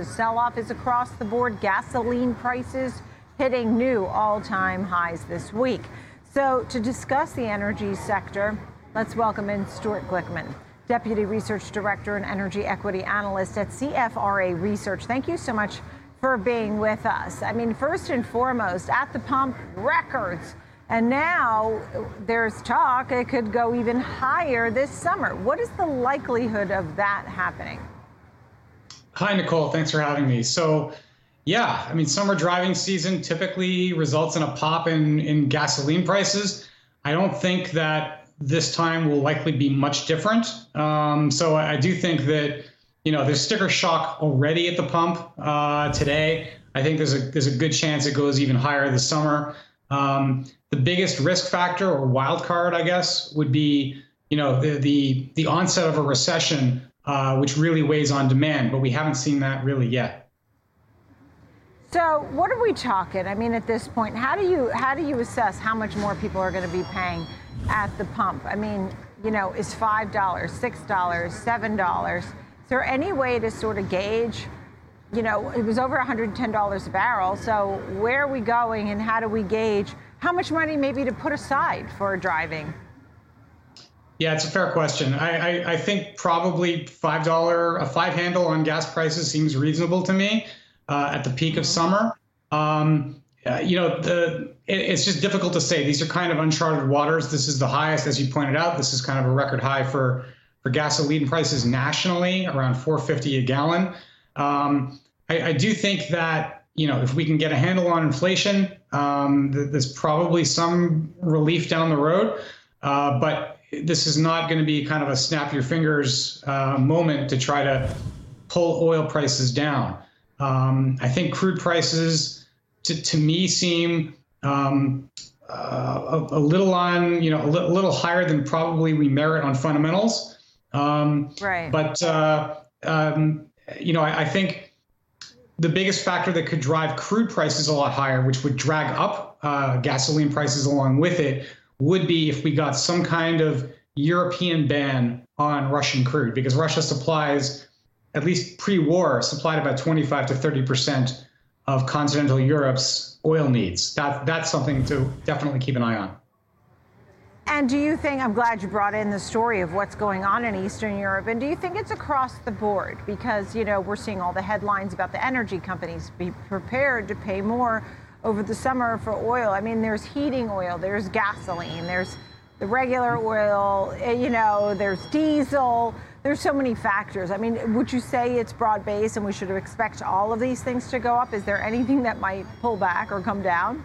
The sell off is across the board. Gasoline prices hitting new all time highs this week. So, to discuss the energy sector, let's welcome in Stuart Glickman, Deputy Research Director and Energy Equity Analyst at CFRA Research. Thank you so much for being with us. I mean, first and foremost, at the pump, records. And now there's talk it could go even higher this summer. What is the likelihood of that happening? Hi, Nicole. Thanks for having me. So, yeah, I mean, summer driving season typically results in a pop in, in gasoline prices. I don't think that this time will likely be much different. Um, so I do think that you know there's sticker shock already at the pump uh, today. I think there's a there's a good chance it goes even higher this summer. Um, the biggest risk factor or wild card, I guess, would be you know the the, the onset of a recession, uh, which really weighs on demand. But we haven't seen that really yet. So what are we talking? I mean, at this point, how do you how do you assess how much more people are going to be paying at the pump? I mean, you know, is five dollars, six dollars, seven dollars? Is there any way to sort of gauge? You know, it was over $110 a barrel. So where are we going, and how do we gauge how much money maybe to put aside for driving? Yeah, it's a fair question. I, I, I think probably five dollar a five handle on gas prices seems reasonable to me uh, at the peak of summer. Um, uh, you know, the it, it's just difficult to say. These are kind of uncharted waters. This is the highest, as you pointed out. This is kind of a record high for for gasoline prices nationally, around 450 a gallon. Um, I, I, do think that you know if we can get a handle on inflation, um, th- there's probably some relief down the road. Uh, but this is not going to be kind of a snap your fingers uh, moment to try to pull oil prices down. Um, I think crude prices, to, to me, seem um, uh, a, a, little on, you know, a, li- a, little higher than probably we merit on fundamentals. Um, right. But uh, um, you know, I, I, think the biggest factor that could drive crude prices a lot higher, which would drag up uh, gasoline prices along with it, would be if we got some kind of European ban on Russian crude, because Russia supplies at least pre-war, supplied about 25 to 30 percent of continental Europe's oil needs. That that's something to definitely keep an eye on. And do you think, I'm glad you brought in the story of what's going on in Eastern Europe, and do you think it's across the board? Because, you know, we're seeing all the headlines about the energy companies be prepared to pay more over the summer for oil. I mean, there's heating oil, there's gasoline, there's the regular oil, eh, you know, there's diesel there's so many factors. I mean, would you say it's broad based and we should expect all of these things to go up? Is there anything that might pull back or come down?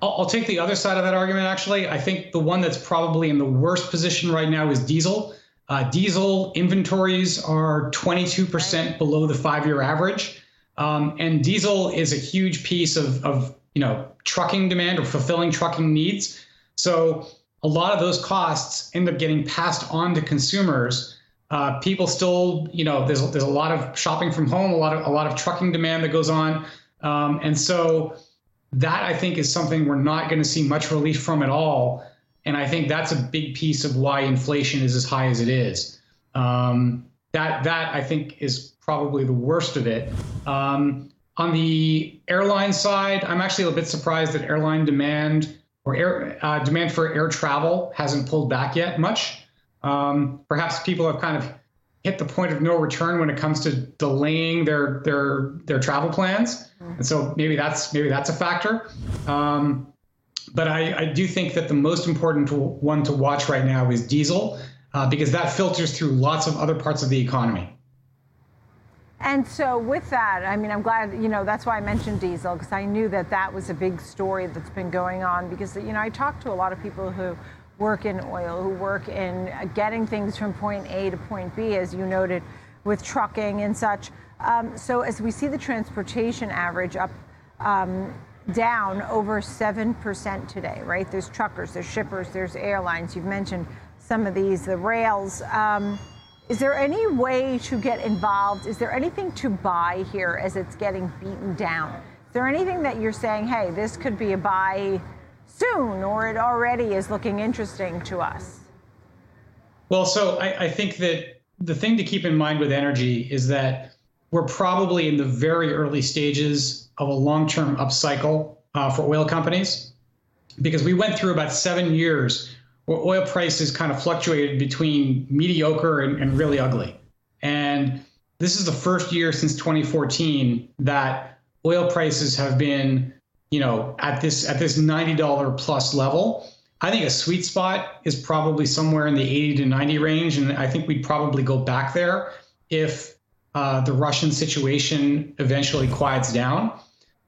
I'll, take the other side of that argument, actually. I think the one that's probably in the worst position right now is diesel. Uh, diesel inventories are 22% below the five year average. Um, and diesel is a huge piece of, of you know trucking demand or fulfilling trucking needs. So a lot of those costs end up getting passed on to consumers. Uh, people still, you know, there's there's a lot of shopping from home, a lot of a lot of trucking demand that goes on, um, and so that I think is something we're not going to see much relief from at all. And I think that's a big piece of why inflation is as high as it is. Um, that that I think is probably the worst of it. Um, on the airline side, I'm actually a bit surprised that airline demand or air uh, demand for air travel hasn't pulled back yet much. Um, perhaps people have kind of hit the point of no return when it comes to delaying their their their travel plans, mm-hmm. and so maybe that's maybe that's a factor. Um, but I, I, do think that the most important one to watch right now is diesel, uh, because that filters through lots of other parts of the economy. And so, with that, I mean, I'm glad, you know, that's why I mentioned diesel, because I knew that that was a big story that's been going on. Because, you know, I talked to a lot of people who work in oil, who work in getting things from point A to point B, as you noted, with trucking and such. Um, so, as we see the transportation average up, um, down over 7% today, right? There's truckers, there's shippers, there's airlines. You've mentioned some of these, the rails. Um, is there any way to get involved? Is there anything to buy here as it's getting beaten down? Is there anything that you're saying, hey, this could be a buy soon, or it already is looking interesting to us? Well, so I, I think that the thing to keep in mind with energy is that we're probably in the very early stages of a long-term upcycle uh, for oil companies because we went through about seven years where oil prices kind of fluctuated between mediocre and, and really ugly. And this is the first year since 2014 that oil prices have been, you know, at this at this $90 plus level. I think a sweet spot is probably somewhere in the 80 to 90 range, and I think we'd probably go back there if uh, the Russian situation eventually quiets down.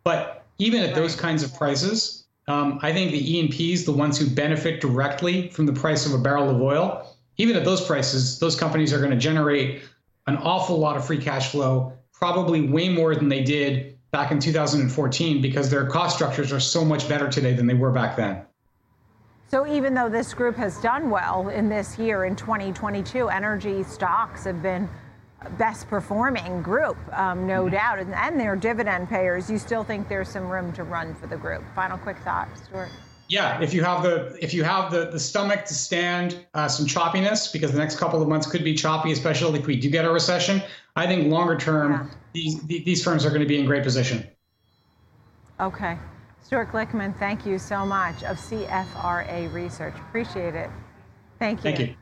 But even at those kinds of prices, um, I think the E&Ps, the ones who benefit directly from the price of a barrel of oil, even at those prices, those companies are going to generate an awful lot of free cash flow, probably way more than they did back in 2014 because their cost structures are so much better today than they were back then. So even though this group has done well in this year in 2022, energy stocks have been best performing group, um, no mm-hmm. doubt, and, and they're dividend payers. You still think there's some room to run for the group? Final quick thought, Stuart. Yeah, if you have the if you have the the stomach to stand uh, some choppiness, because the next couple of months could be choppy, especially if we do get a recession. I think longer term, yeah. these these firms are going to be in great position. Okay. Stuart Glickman, thank you so much of CFRA Research. Appreciate it. Thank you. Thank you.